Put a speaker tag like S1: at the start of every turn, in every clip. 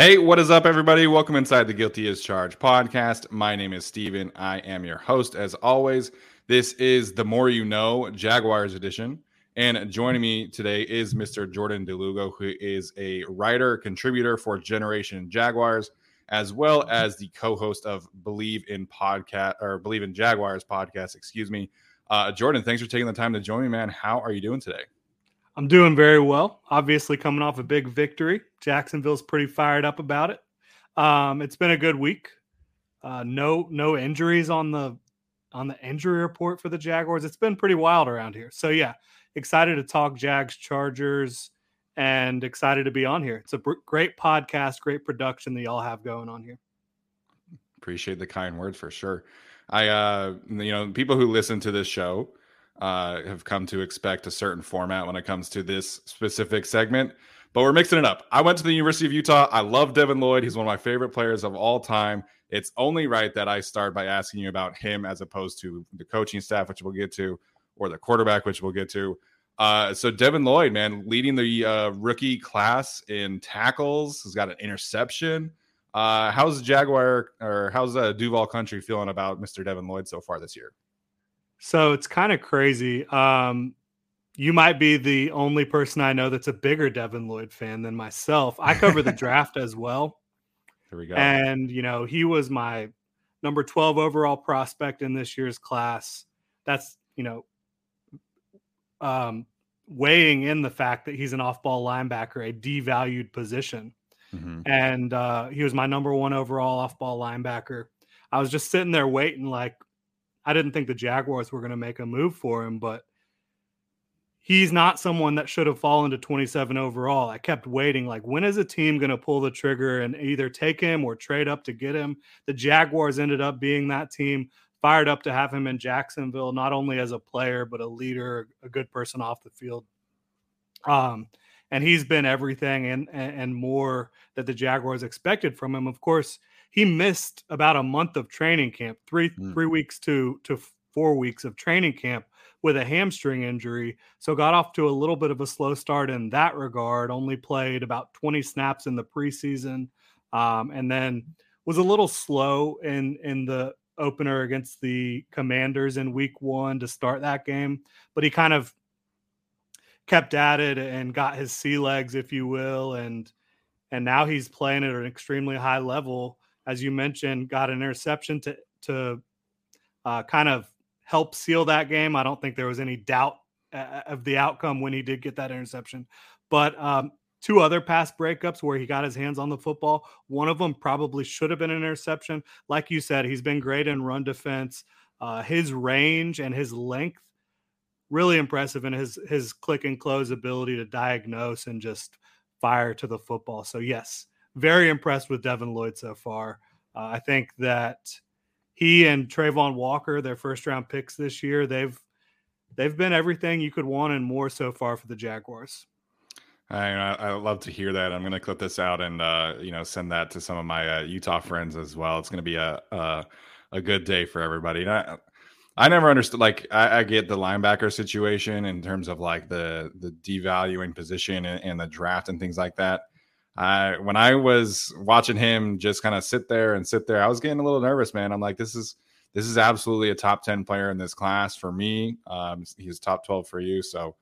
S1: Hey, what is up, everybody? Welcome inside the Guilty as Charged podcast. My name is Steven. I am your host, as always. This is the More You Know Jaguars edition. And joining me today is Mr. Jordan DeLugo, who is a writer, contributor for Generation Jaguars, as well as the co-host of Believe in Podcast or Believe in Jaguars podcast. Excuse me, uh, Jordan. Thanks for taking the time to join me, man. How are you doing today?
S2: I'm doing very well. Obviously, coming off a big victory. Jacksonville's pretty fired up about it. Um, it's been a good week. Uh, no, no injuries on the on the injury report for the Jaguars. It's been pretty wild around here. So yeah, excited to talk Jags, Chargers, and excited to be on here. It's a br- great podcast, great production that y'all have going on here.
S1: Appreciate the kind words for sure. I, uh, you know, people who listen to this show uh, have come to expect a certain format when it comes to this specific segment. But we're mixing it up. I went to the University of Utah. I love Devin Lloyd. He's one of my favorite players of all time. It's only right that I start by asking you about him as opposed to the coaching staff, which we'll get to, or the quarterback, which we'll get to. Uh, so Devin Lloyd, man, leading the uh, rookie class in tackles, He's got an interception. Uh, how's the Jaguar or how's uh, Duval Country feeling about Mr. Devin Lloyd so far this year?
S2: So it's kind of crazy. Um, you might be the only person I know that's a bigger Devin Lloyd fan than myself. I cover the draft as well.
S1: Here we go.
S2: And, you know, he was my number 12 overall prospect in this year's class. That's, you know, um, weighing in the fact that he's an off ball linebacker, a devalued position. Mm-hmm. And uh, he was my number one overall off ball linebacker. I was just sitting there waiting, like, I didn't think the Jaguars were going to make a move for him, but he's not someone that should have fallen to 27 overall. I kept waiting, like, when is a team going to pull the trigger and either take him or trade up to get him? The Jaguars ended up being that team, fired up to have him in Jacksonville, not only as a player, but a leader, a good person off the field. Um, and he's been everything and, and more that the Jaguars expected from him. Of course, he missed about a month of training camp, three mm. three weeks to to four weeks of training camp with a hamstring injury. So got off to a little bit of a slow start in that regard. Only played about 20 snaps in the preseason, um, and then was a little slow in in the opener against the Commanders in Week One to start that game. But he kind of kept at it and got his sea legs, if you will, and and now he's playing at an extremely high level as you mentioned, got an interception to to uh, kind of help seal that game. I don't think there was any doubt uh, of the outcome when he did get that interception. But um, two other pass breakups where he got his hands on the football. One of them probably should have been an interception. Like you said, he's been great in run defense. Uh, his range and his length really impressive, and his his click and close ability to diagnose and just fire to the football. So yes, very impressed with Devin Lloyd so far. Uh, I think that he and Travon Walker, their first round picks this year, they've they've been everything you could want and more so far for the Jaguars.
S1: I, I love to hear that. I'm going to clip this out and uh, you know send that to some of my uh, Utah friends as well. It's going to be a, a, a good day for everybody. And I I never understood. Like I, I, get the linebacker situation in terms of like the the devaluing position and, and the draft and things like that. I when I was watching him just kind of sit there and sit there, I was getting a little nervous, man. I'm like, this is this is absolutely a top 10 player in this class for me. Um, he's top 12 for you. So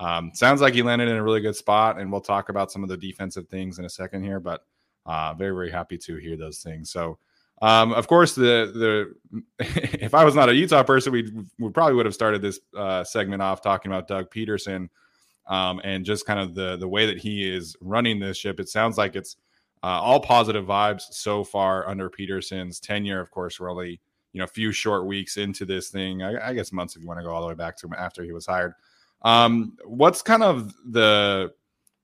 S1: um, sounds like he landed in a really good spot. And we'll talk about some of the defensive things in a second here, but uh, very, very happy to hear those things. So, um, of course, the the if I was not a Utah person, we we probably would have started this uh, segment off talking about Doug Pederson um, and just kind of the the way that he is running this ship. It sounds like it's uh, all positive vibes so far under Pederson's tenure. Of course, we're only you know a few short weeks into this thing. I, I guess months if you want to go all the way back to after he was hired. Um, what's kind of the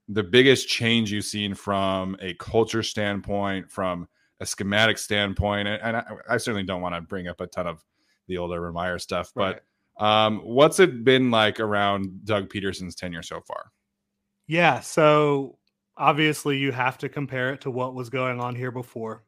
S1: the biggest change you've seen from a culture standpoint, from a schematic standpoint? And, and I, I, certainly don't want to bring up a ton of the old Urban Meyer stuff, right. Um, what's it been like around Doug Pederson's tenure so far?
S2: Yeah, so obviously you have to compare it to what was going on here before.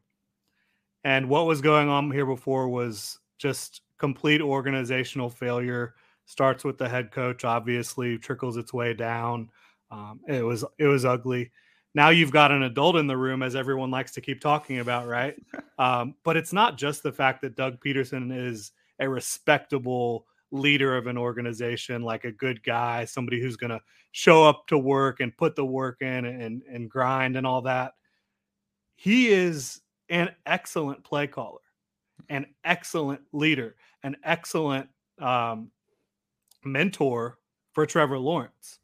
S2: And what was going on here before was just complete organizational failure. Starts with the head coach, obviously trickles its way down. Um, it was it was ugly. Now you've got an adult in the room, as everyone likes to keep talking about, right? Um, but it's not just the fact that Doug Pederson is a respectable leader of an organization, like a good guy, somebody who's going to show up to work and put the work in and, and grind and all that. He is an excellent play caller, an excellent leader, an excellent um, mentor for Trevor Lawrence.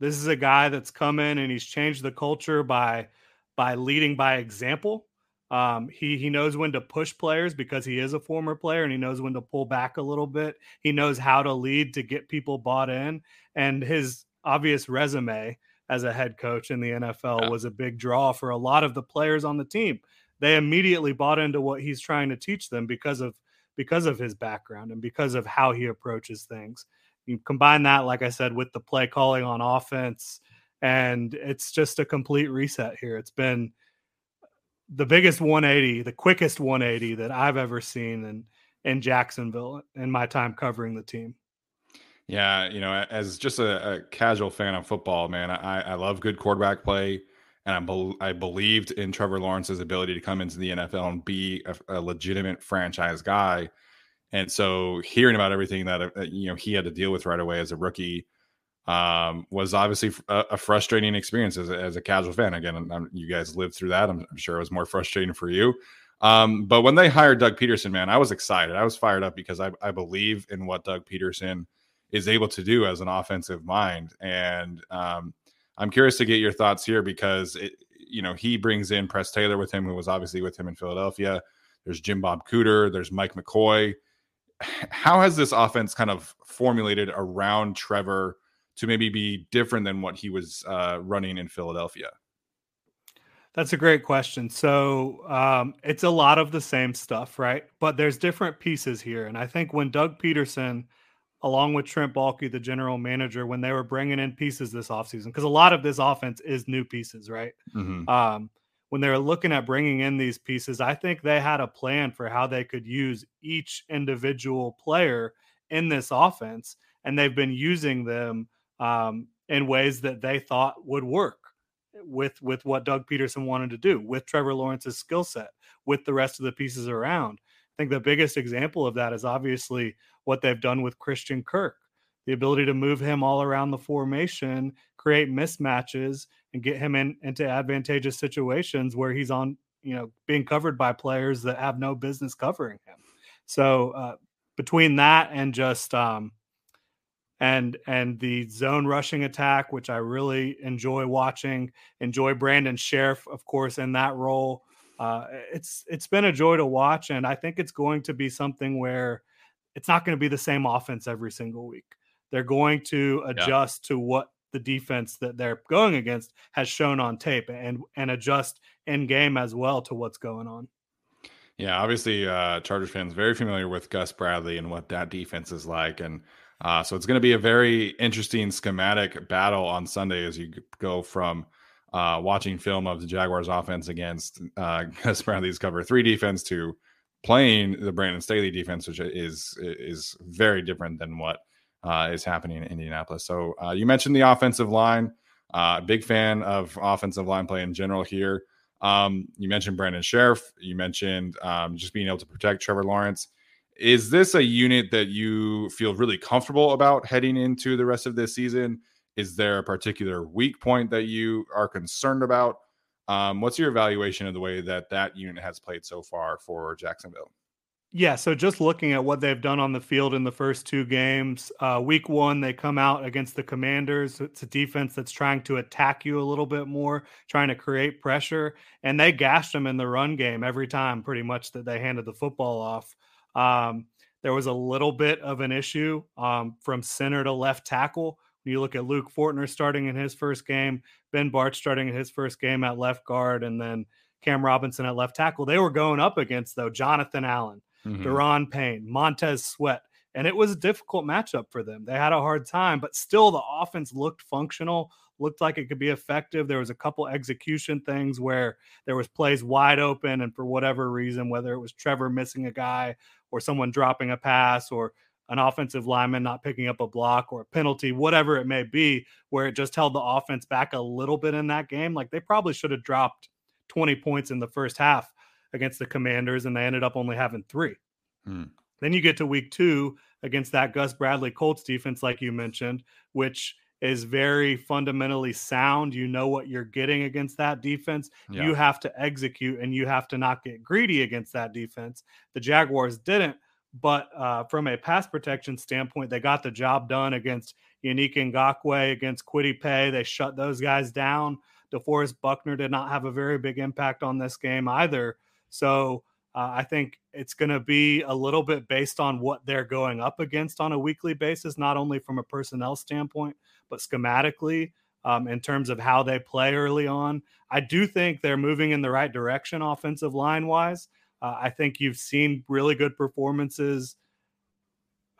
S2: This is a guy that's come in and he's changed the culture by by leading by example. Um, he he knows when to push players because he is a former player and he knows when to pull back a little bit. He knows how to lead to get people bought in, and his obvious resume as a head coach in the NFL yeah. was a big draw for a lot of the players on the team. They immediately bought into what he's trying to teach them because of because of his background and because of how he approaches things. You combine that, like I said, with the play calling on offense, and it's just a complete reset here. It's been the biggest 180, the quickest 180 that I've ever seen in in Jacksonville in my time covering the team.
S1: Yeah, you know, as just a, a casual fan of football, man, I, I love good quarterback play, and I, be, I believed in Trevor Lawrence's ability to come into the NFL and be a, a legitimate franchise guy. And so hearing about everything that uh, you know he had to deal with right away as a rookie um, was obviously a, a, frustrating experience as a, as a casual fan. Again, I'm, you guys lived through that. I'm, I'm, sure it was more frustrating for you. Um, but when they hired Doug Pederson, man, I was excited. I was fired up because I, I believe in what Doug Pederson is able to do as an offensive mind. And um, I'm curious to get your thoughts here because it, you know he brings in Press Taylor with him, who was obviously with him in Philadelphia. There's Jim Bob Cooter. There's Mike McCoy how has this offense kind of formulated around Trevor to maybe be different than what he was uh, running in Philadelphia?
S2: That's a great question. So um, it's a lot of the same stuff, right? But there's different pieces here. And I think when Doug Pederson, along with Trent Baalke, the general manager, when they were bringing in pieces this offseason, because a lot of this offense is new pieces, right? Mm-hmm. Um, when they were looking at bringing in these pieces, I think they had a plan for how they could use each individual player in this offense, and they've been using them um, in ways that they thought would work with with what Doug Pederson wanted to do with Trevor Lawrence's skill set, with the rest of the pieces around. I think the biggest example of that is obviously what they've done with Christian Kirk the ability to move him all around the formation, create mismatches, and get him in into advantageous situations where he's on, you know, being covered by players that have no business covering him. So uh, between that and just um, and and the zone rushing attack, which I really enjoy watching, enjoy Brandon Scherff, of course, in that role. Uh, it's it's been a joy to watch, and I think it's going to be something where it's not going to be the same offense every single week. They're going to adjust yeah. to what the defense that they're going against has shown on tape and and adjust in game as well to what's going on.
S1: Yeah, obviously, uh, Chargers fans very familiar with Gus Bradley and what that defense is like, and uh, so it's going to be a very interesting schematic battle on Sunday as you go from uh, watching film of the Jaguars offense against uh, Gus cover three defense to playing the Brandon Staley defense, which is is very different than what uh, is happening in Indianapolis. So uh, you mentioned the offensive line. Uh, big fan of offensive line play in general here. Um, you mentioned Brandon Scherff. You mentioned um, just being able to protect Trevor Lawrence. Is this a unit that you feel really comfortable about heading into the rest of this season? Is there a particular weak point that you are concerned about? Um, what's your evaluation of the way that that unit has played so far for Jacksonville?
S2: Yeah, so just looking at what they've done on the field in the first two games, uh, week one, they come out against the Commanders. It's a defense that's trying to attack you a little bit more, trying to create pressure, and they gashed them in the run game every time, pretty much, that they handed the football off. Um, there was a little bit of an issue um, from center to left tackle. When you look at Luke Fortner starting in his first game, Ben Bartch starting in his first game at left guard, and then Cam Robinson at left tackle, they were going up against, though, Jonathan Allen mm-hmm. Daron Payne, Montez Sweat. And it was a difficult matchup for them. They had a hard time, but still the offense looked functional, looked like it could be effective. There was a couple execution things where there was plays wide open, and for whatever reason, whether it was Trevor missing a guy or someone dropping a pass or an offensive lineman not picking up a block or a penalty, whatever it may be, where it just held the offense back a little bit in that game. Like they probably should have dropped 20 points in the first half against the Commanders, and they ended up only having three. Hmm. Then you get to week two against that Gus Bradley Colts defense, like you mentioned, which is very fundamentally sound. You know what you're getting against that defense. Yeah. You have to execute and you have to not get greedy against that defense. The Jaguars didn't, but uh, from a pass protection standpoint, they got the job done against Yannick Ngakoue, against Kwity Paye. They shut those guys down. DeForest Buckner did not have a very big impact on this game either. So uh, I think it's going to be a little bit based on what they're going up against on a weekly basis, not only from a personnel standpoint, but schematically um, in terms of how they play early on. I do think they're moving in the right direction offensive line wise. Uh, I think you've seen really good performances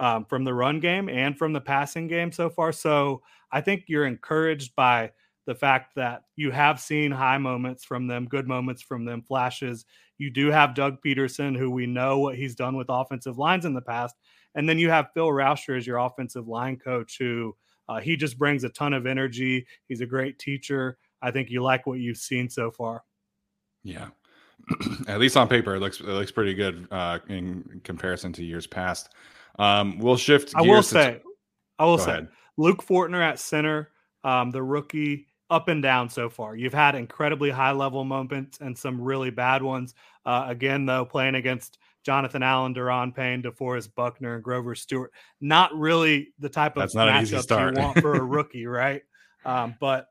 S2: um, from the run game and from the passing game so far. So I think you're encouraged by the fact that you have seen high moments from them, good moments from them, flashes. You do have Doug Pederson, who we know what he's done with offensive lines in the past. And then you have Phil Rauscher as your offensive line coach, who uh, he just brings a ton of energy. He's a great teacher. I think you like what you've seen so far.
S1: Yeah. At least on paper, it looks it looks pretty good uh, in comparison to years past. Um, we'll shift.
S2: I will say, t- I will Go say, ahead. Luke Fortner at center, um, the rookie up and down so far. You've had incredibly high level moments and some really bad ones. Uh, again, though, playing against Jonathan Allen, Daron Payne, DeForest Buckner, and Grover Stewart. Not really the type of matchup you want for a rookie, right? Um, but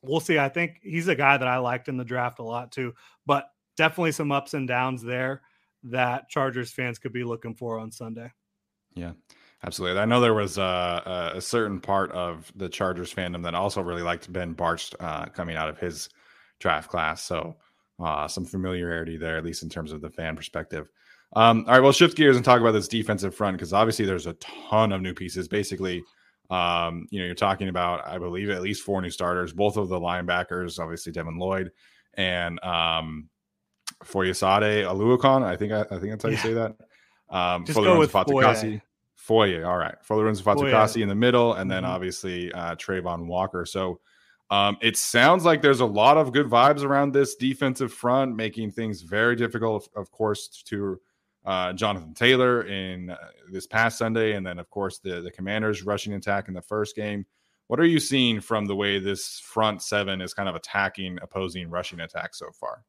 S2: we'll see. I think he's a guy that I liked in the draft a lot too. But definitely some ups and downs there that Chargers fans could be looking for on Sunday.
S1: Yeah. Absolutely. I know there was a, a, certain part of the Chargers fandom that also really liked Ben Bartch uh, coming out of his draft class. So uh, some familiarity there, at least in terms of the fan perspective. Um, all right, we'll shift gears and talk about this defensive front because obviously there's a ton of new pieces. Basically, um, you know, you're talking about, I believe, at least four new starters, both of the linebackers, obviously Devin Lloyd and um, Foyesade Oluokun. I think I, I think that's how you say that.
S2: Um, Just go with Fatukasi.
S1: Foye. All right. Folorunso Fatukasi in the middle, and then mm-hmm. obviously uh, Travon Walker. So um, it sounds like there's a lot of good vibes around this defensive front, making things very difficult, of, of course, to uh, Jonathan Taylor in uh, this past Sunday, and then of course the the Commanders' rushing attack in the first game. What are you seeing from the way this front seven is kind of attacking opposing rushing attacks so far?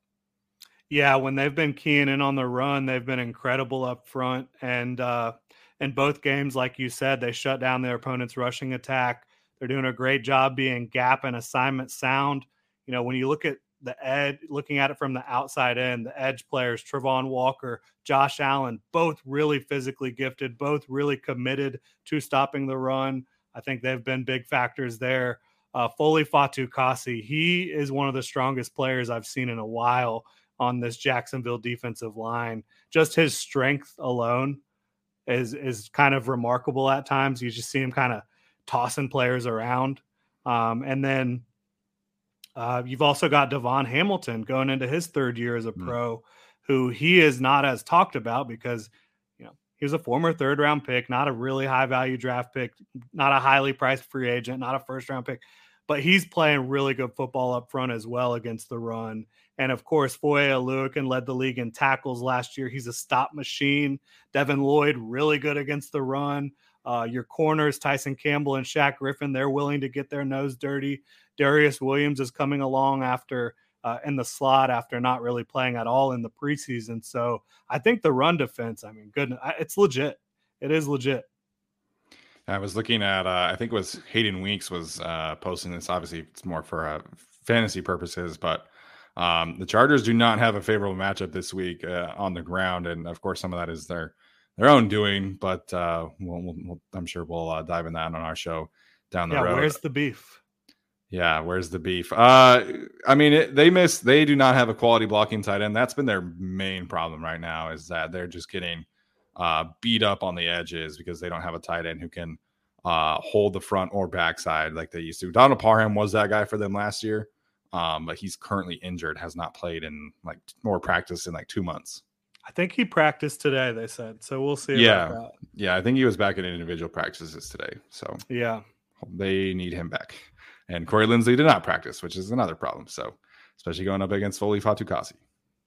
S2: Yeah, when they've been keying in on the run, they've been incredible up front, and uh, in both games, like you said, they shut down their opponent's rushing attack. They're doing a great job being gap and assignment sound. You know, when you look at the edge, looking at it from the outside in, the edge players, Travon Walker, Josh Allen, both really physically gifted, both really committed to stopping the run. I think they've been big factors there. Uh, Foley Fatukasi, he is one of the strongest players I've seen in a while on this Jacksonville defensive line. Just his strength alone is is kind of remarkable at times. You just see him kind of tossing players around. Um, and then uh, you've also got DaVon Hamilton going into his third year as a mm. pro, who he is not as talked about because you know he was a former third round pick, not a really high value draft pick, not a highly priced free agent, not a first round pick. but he's playing really good football up front as well against the run. And of course, Foye Oluokun led the league in tackles last year. He's a stop machine. Devin Lloyd, really good against the run. Uh, your corners, Tyson Campbell and Shaq Griffin, they're willing to get their nose dirty. Darious Williams is coming along after uh, in the slot after not really playing at all in the preseason. So I think the run defense, I mean, goodness, it's legit. It is legit.
S1: I was looking at, uh, I think it was Hayden Winks was uh, posting this. Obviously, it's more for uh, fantasy purposes, but um, the Chargers do not have a favorable matchup this week uh, on the ground, and of course, some of that is their their own doing. But uh, we'll, we'll, I'm sure we'll uh, dive in that on our show down the
S2: yeah,
S1: road.
S2: Where's the beef?
S1: Yeah, where's the beef? Uh, I mean, it, they miss. They do not have a quality blocking tight end. That's been their main problem right now. Is that they're just getting uh, beat up on the edges because they don't have a tight end who can uh, hold the front or backside like they used to. Donald Parham was that guy for them last year, um, but he's currently injured, has not played in like more practice in like two months.
S2: I think he practiced today. They said so. We'll see.
S1: Yeah, yeah. I think he was back in individual practices today. So
S2: yeah,
S1: they need him back. And Corey Linsley did not practice, which is another problem. So, especially going up against Foley Fatukasi,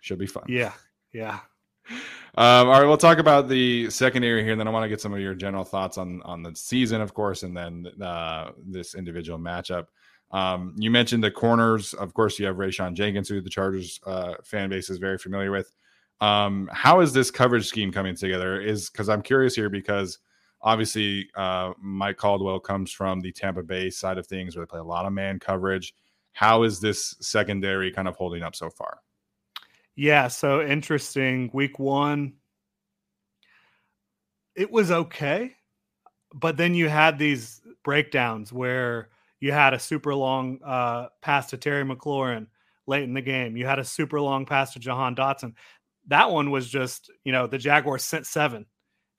S1: should be fun.
S2: Yeah, yeah.
S1: Um, all right, we'll talk about the secondary here, and then I want to get some of your general thoughts on on the season, of course, and then uh, this individual matchup. Um, you mentioned the corners. Of course, you have Rayshawn Jenkins, who the Chargers uh, fan base is very familiar with. Um, how is this coverage scheme coming together? Is because I'm curious here because obviously uh, Mike Caldwell comes from the Tampa Bay side of things, where they play a lot of man coverage. How is this secondary kind of holding up so far?
S2: Yeah, so interesting. Week one, it was okay, but then you had these breakdowns where you had a super long uh, pass to Terry McLaurin late in the game. You had a super long pass to Jahan Dotson. That one was just, you know, the Jaguars sent seven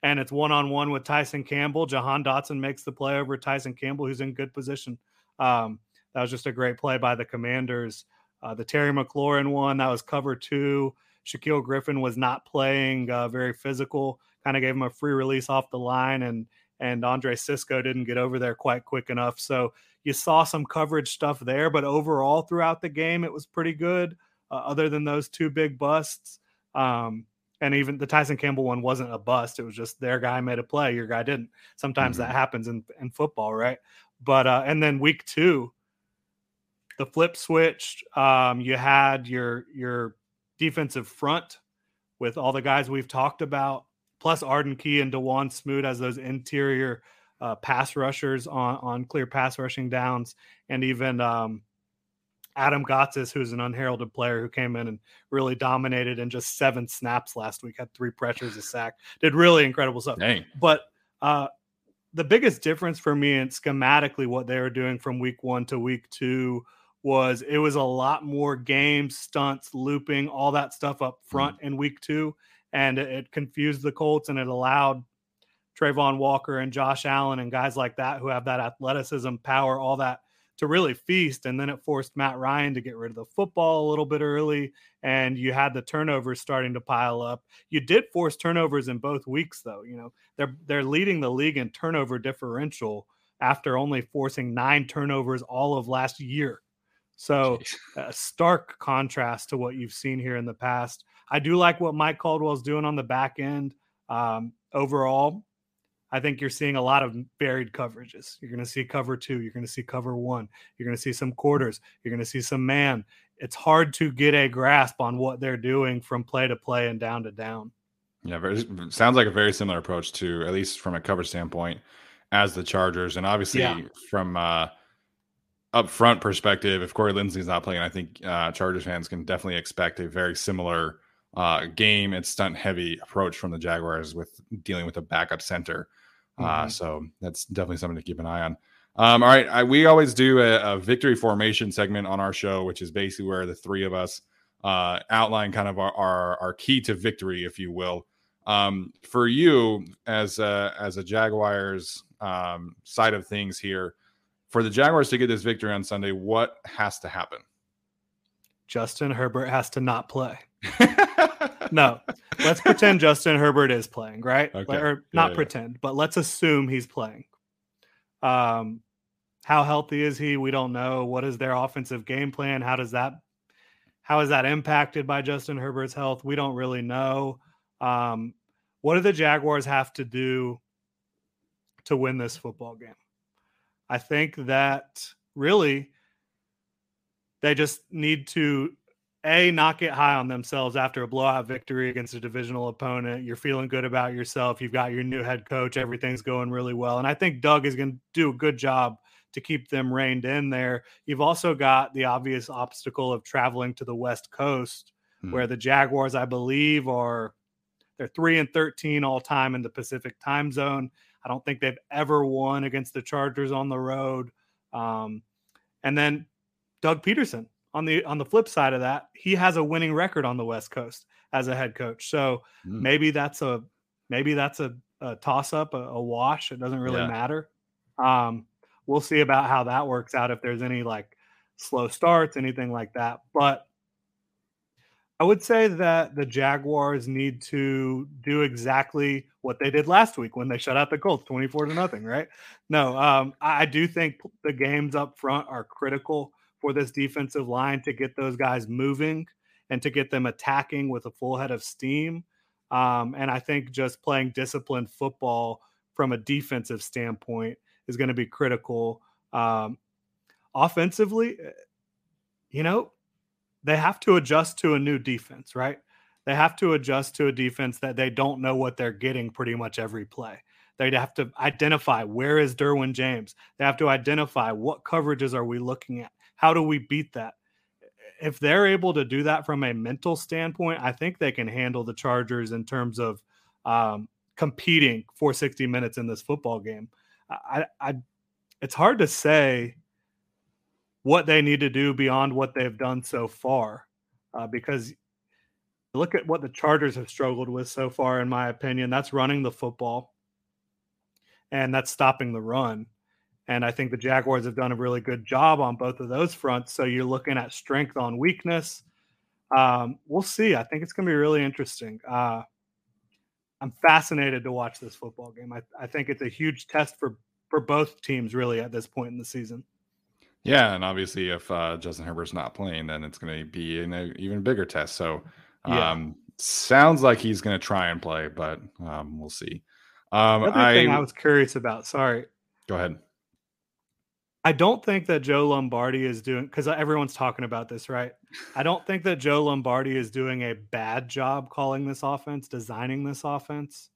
S2: and it's one on one with Tyson Campbell. Jahan Dotson makes the play over Tyson Campbell, who's in good position. Um, that was just a great play by the Commanders. Uh, the Terry McLaurin one, that was cover two. Shaquille Griffin was not playing uh, very physical, kind of gave him a free release off the line, and and Andre Cisco didn't get over there quite quick enough. So you saw some coverage stuff there, but overall throughout the game, it was pretty good. Uh, other than those two big busts, um, and even the Tyson Campbell one wasn't a bust. It was just their guy made a play, your guy didn't. Sometimes mm-hmm. that happens in, in football, right? But uh, and then week two, the flip switched. Um, you had your your defensive front with all the guys we've talked about, plus Arden Key and Dawuane Smoot as those interior uh, pass rushers on on clear pass rushing downs, and even um, Adam Gotsis, who's an unheralded player who came in and really dominated in just seven snaps last week, had three pressures, a sack, did really incredible stuff.
S1: Dang.
S2: But uh, the biggest difference for me and schematically what they were doing from week one to week two was it was a lot more games, stunts, looping, all that stuff up mm. front mm. in week two. And it, it confused the Colts and it allowed Travon Walker and Josh Allen and guys like that who have that athleticism, power, all that to really feast. And then it forced Matt Ryan to get rid of the football a little bit early. And you had the turnovers starting to pile up. You did force turnovers in both weeks, though. You know, they're they're leading the league in turnover differential after only forcing nine turnovers all of last year. So a stark contrast to what you've seen here in the past. I do like what Mike Caldwell's doing on the back end. Um, overall, I think you're seeing a lot of varied coverages. You're going to see cover two. You're going to see cover one. You're going to see some quarters. You're going to see some man. It's hard to get a grasp on what they're doing from play to play and down to down.
S1: Yeah, very, sounds like a very similar approach to, at least from a cover standpoint, as the Chargers. And obviously, yeah. from uh, up front perspective, if Corey Linsley's not playing, I think uh, Chargers fans can definitely expect a very similar uh, game and stunt heavy approach from the Jaguars with dealing with a backup center. Uh, mm-hmm. Uh, so that's definitely something to keep an eye on. Um, all right, I, we always do a, a, victory formation segment on our show, which is basically where the three of us uh, outline kind of our, our, our key to victory, if you will. Um, for you as a, as a Jaguars um, side of things here, for the Jaguars to get this victory on Sunday, what has to happen?
S2: Justin Herbert has to not play. no, let's pretend Justin Herbert is playing, right? Okay. Or not yeah, pretend, yeah. but let's assume he's playing. Um, how healthy is he? We don't know. What is their offensive game plan? How does that how is that impacted by Justin Herbert's health? We don't really know. Um, what do the Jaguars have to do to win this football game? I think that really they just need to a not get high on themselves after a blowout victory against a divisional opponent. You're feeling good about yourself. You've got your new head coach. Everything's going really well, and I think Doug is going to do a good job to keep them reined in there. You've also got the obvious obstacle of traveling to the West Coast, hmm. where the Jaguars, I believe, are they're three and thirteen all time in the Pacific time zone. I don't think they've ever won against the Chargers on the road. Um, and then Doug Pederson on the on the flip side of that, he has a winning record on the West Coast as a head coach. So mm. maybe that's a maybe that's a, a toss up, a, a, wash. It doesn't really yeah. matter. Um, we'll see about how that works out if there's any like slow starts, anything like that. But I would say that the Jaguars need to do exactly what they did last week when they shut out the Colts 24 to nothing, right? No, um, I do think the games up front are critical for this defensive line to get those guys moving and to get them attacking with a full head of steam. Um, and I think just playing disciplined football from a defensive standpoint is going to be critical. Um, offensively, eh, you know, they have to adjust to a new defense, right? They have to adjust to a defense that they don't know what they're getting pretty much every play. They'd have to identify where is Derwin James. They have to identify what coverages are we looking at. How do we beat that? If they're able to do that from a mental standpoint, I think they can handle the Chargers in terms of um, competing for 60 minutes in this football game. I, I, it's hard to say what they need to do beyond what they've done so far. Uh, because look at what the Chargers have struggled with so far, in my opinion. That's running the football and that's stopping the run. And I think the Jaguars have done a really good job on both of those fronts. So you're looking at strength on weakness. Um, we'll see. I think it's going to be really interesting. Uh, I'm fascinated to watch this football game. I, I think it's a huge test for for both teams, really, at this point in the season.
S1: Yeah, and obviously, if uh, Justin Herbert's not playing, then it's going to be an even bigger test. So, um, yeah. sounds like he's going to try and play, but um, we'll see.
S2: Um, Another I, thing I was curious about. Sorry.
S1: Go ahead.
S2: I don't think that Joe Lombardi is doing because uh, everyone's talking about this, right? I don't think that Joe Lombardi is doing a bad job calling this offense, designing this offense.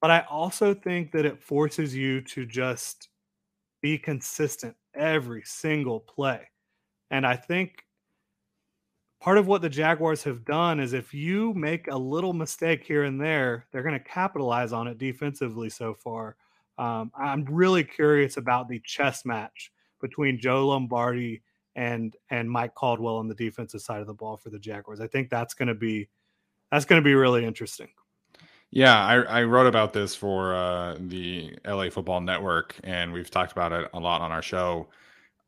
S2: But I also think that it forces you to just be consistent every single play. And I think part of what the Jaguars have done is if you make a little mistake here and there, they're going to capitalize on it defensively so far. Um, I'm really curious about the chess match between Joe Lombardi and and Mike Caldwell on the defensive side of the ball for the Jaguars. I think that's going to be that's going to be really interesting.
S1: Yeah, I, I wrote about this for uh, the LA Football Network, and we've talked about it a lot on our show.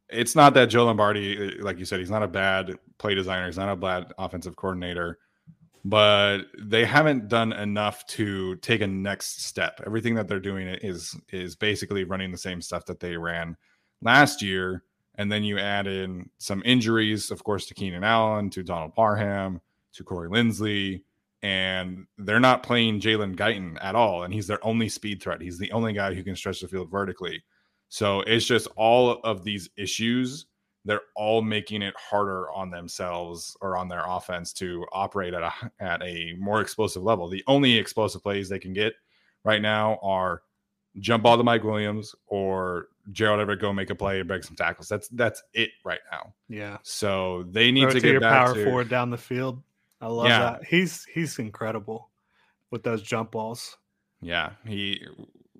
S1: It's not that Joe Lombardi, like you said, he's not a bad play designer, he's not a bad offensive coordinator, but they haven't done enough to take a next step. Everything that they're doing is is basically running the same stuff that they ran last year, and then you add in some injuries, of course, to Keenan Allen, to Donald Parham, to Corey Linsley and they're not playing Jalen Guyton at all. And he's their only speed threat. He's the only guy who can stretch the field vertically. So it's just all of these issues. They're all making it harder on themselves or on their offense to operate at a at a more explosive level. The only explosive plays they can get right now are jump ball to Mike Williams or Gerald Everett go make a play and break some tackles. That's that's it right now.
S2: Yeah.
S1: So they need to get your back
S2: power
S1: to,
S2: forward down the field. I love yeah. that. He's he's incredible with those jump balls.
S1: Yeah, he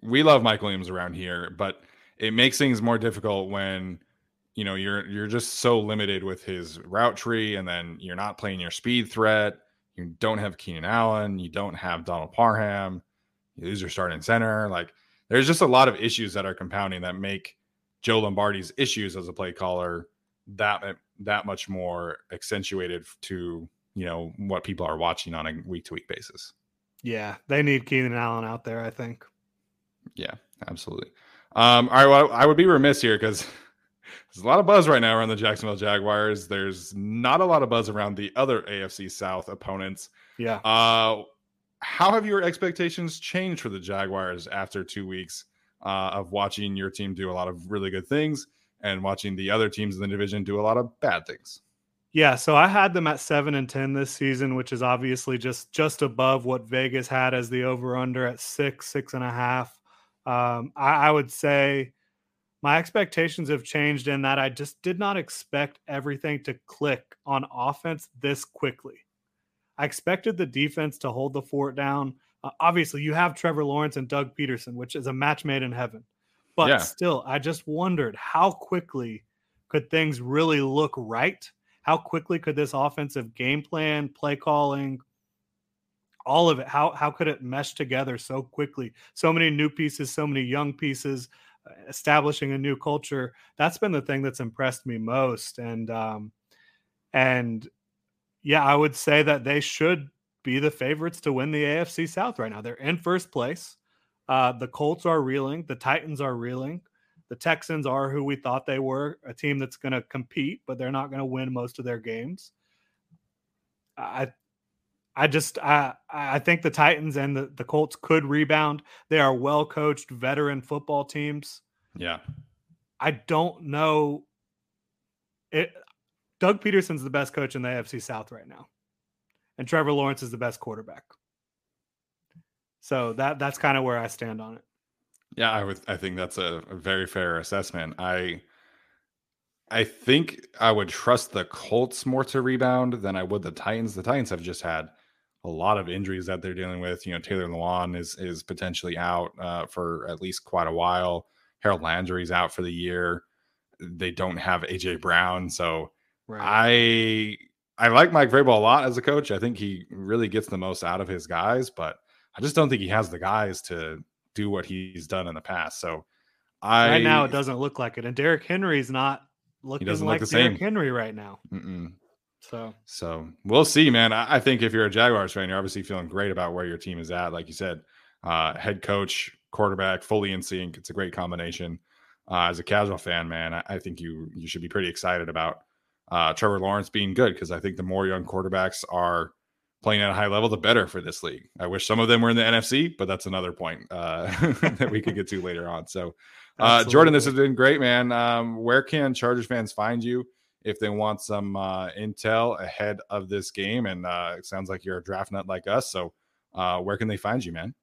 S1: we love Mike Williams around here, but it makes things more difficult when you know you're you're just so limited with his route tree, and then you're not playing your speed threat. You don't have Keenan Allen. You don't have Donald Parham. You lose your starting center. Like there's just a lot of issues that are compounding that make Joe Lombardi's issues as a play caller that that much more accentuated to you know what people are watching on a week to week basis.
S2: Yeah, they need Keenan Allen out there. I think.
S1: Yeah, absolutely. Um, all right, well, I would be remiss here because there's a lot of buzz right now around the Jacksonville Jaguars. There's not a lot of buzz around the other AFC South opponents.
S2: Yeah.
S1: Uh, how have your expectations changed for the Jaguars after two weeks uh, of watching your team do a lot of really good things and watching the other teams in the division do a lot of bad things?
S2: Yeah, so I had them at seven and ten this season, which is obviously just just above what Vegas had as the over under at six, six and a half. Um, I, I would say my expectations have changed in that I just did not expect everything to click on offense this quickly. I expected the defense to hold the fort down. Uh, obviously, you have Trevor Lawrence and Doug Pederson, which is a match made in heaven. But
S1: Yeah.
S2: still, I just wondered how quickly could things really look right? How quickly could this offensive game plan, play calling, all of it, how how could it mesh together so quickly? So many new pieces, so many young pieces, establishing a new culture. That's been the thing that's impressed me most. And um, and yeah, I would say that they should be the favorites to win the AFC South right now. They're in first place. Uh, the Colts are reeling. The Titans are reeling. The Texans are who we thought they were, a team that's going to compete, but they're not going to win most of their games. I, I just I I think the Titans and the, the Colts could rebound. They are well coached veteran football teams.
S1: Yeah.
S2: I don't know. It. Doug Pederson's the best coach in the AFC South right now, and Trevor Lawrence is the best quarterback. So that that's kind of where I stand on it.
S1: Yeah, I would. I think that's a, a very fair assessment. I, I think I would trust the Colts more to rebound than I would the Titans. The Titans have just had a lot of injuries that they're dealing with. You know, Taylor Lewan is is potentially out uh, for at least quite a while. Harold Landry's out for the year. They don't have AJ Brown, so I I like Mike Vrabel a lot as a coach. I think he really gets the most out of his guys, but I just don't think he has the guys to do what he's done in the past. So I
S2: right now it doesn't look like it, and Derrick Henry's not looking
S1: doesn't look
S2: like
S1: the
S2: Derrick
S1: same.
S2: Henry right now.
S1: Mm-mm.
S2: So
S1: So we'll see, man. I, I think if you're a Jaguars fan, you're obviously feeling great about where your team is at. Like you said, uh, head coach, quarterback, fully in sync. It's a great combination. Uh, as a casual fan, man, I, I think you you should be pretty excited about uh, Trevor Lawrence being good because I think the more young quarterbacks are playing at a high level, the better for this league. I wish some of them were in the NFC, but that's another point uh, that we could get to later on. So, uh, Jordan, this has been great, man. Um, where can Chargers fans find you if they want some uh, intel ahead of this game? And uh, it sounds like you're a draft nut like us. So, uh, where can they find you, man?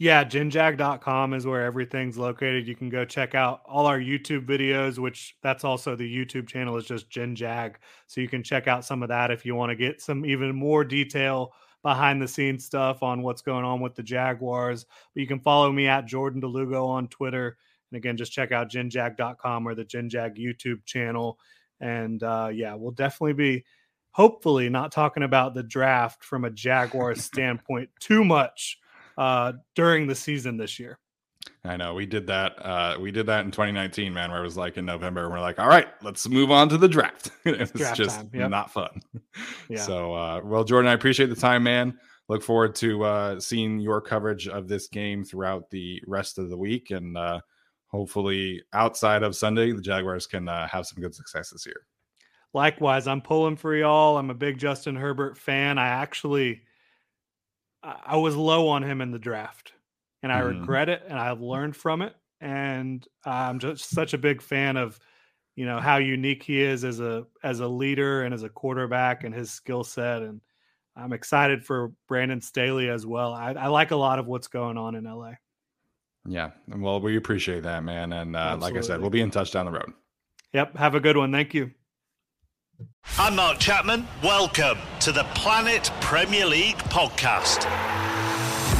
S2: Yeah, ginjag.com is where everything's located. You can go check out all our YouTube videos, which that's also the YouTube channel is just ginjag. So you can check out some of that if you want to get some even more detail behind the scenes stuff on what's going on with the Jaguars. But you can follow me at Jordan DeLugo on Twitter. And again, just check out ginjag.com or the Ginjag YouTube channel. And uh, yeah, we'll definitely be hopefully not talking about the draft from a Jaguars standpoint too much uh, during the season this year.
S1: I know we did that. Uh, we did that in 2019, man, where it was like in November, and we're like, all right, let's move on to the draft. it's
S2: Draft
S1: just
S2: yep.
S1: not fun.
S2: Yeah.
S1: So, uh, well, Jordan, I appreciate the time, man. Look forward to uh, seeing your coverage of this game throughout the rest of the week, and uh, hopefully, outside of Sunday, the Jaguars can uh, have some good success this year.
S2: Likewise, I'm pulling for y'all. I'm a big Justin Herbert fan. I actually I was low on him in the draft, and I
S1: Mhm.
S2: regret it, and I've learned from it. And I'm just such a big fan of, you know, how unique he is as a as a leader and as a quarterback and his skill set. And I'm excited for Brandon Staley as well. I, I like a lot of what's going on in LA.
S1: Yeah, well, we appreciate that, man. And uh, like I said, we'll be in touch down the road.
S2: Yep. Have a good one. Thank you.
S3: I'm Mark Chapman. Welcome to the Planet Premier League podcast.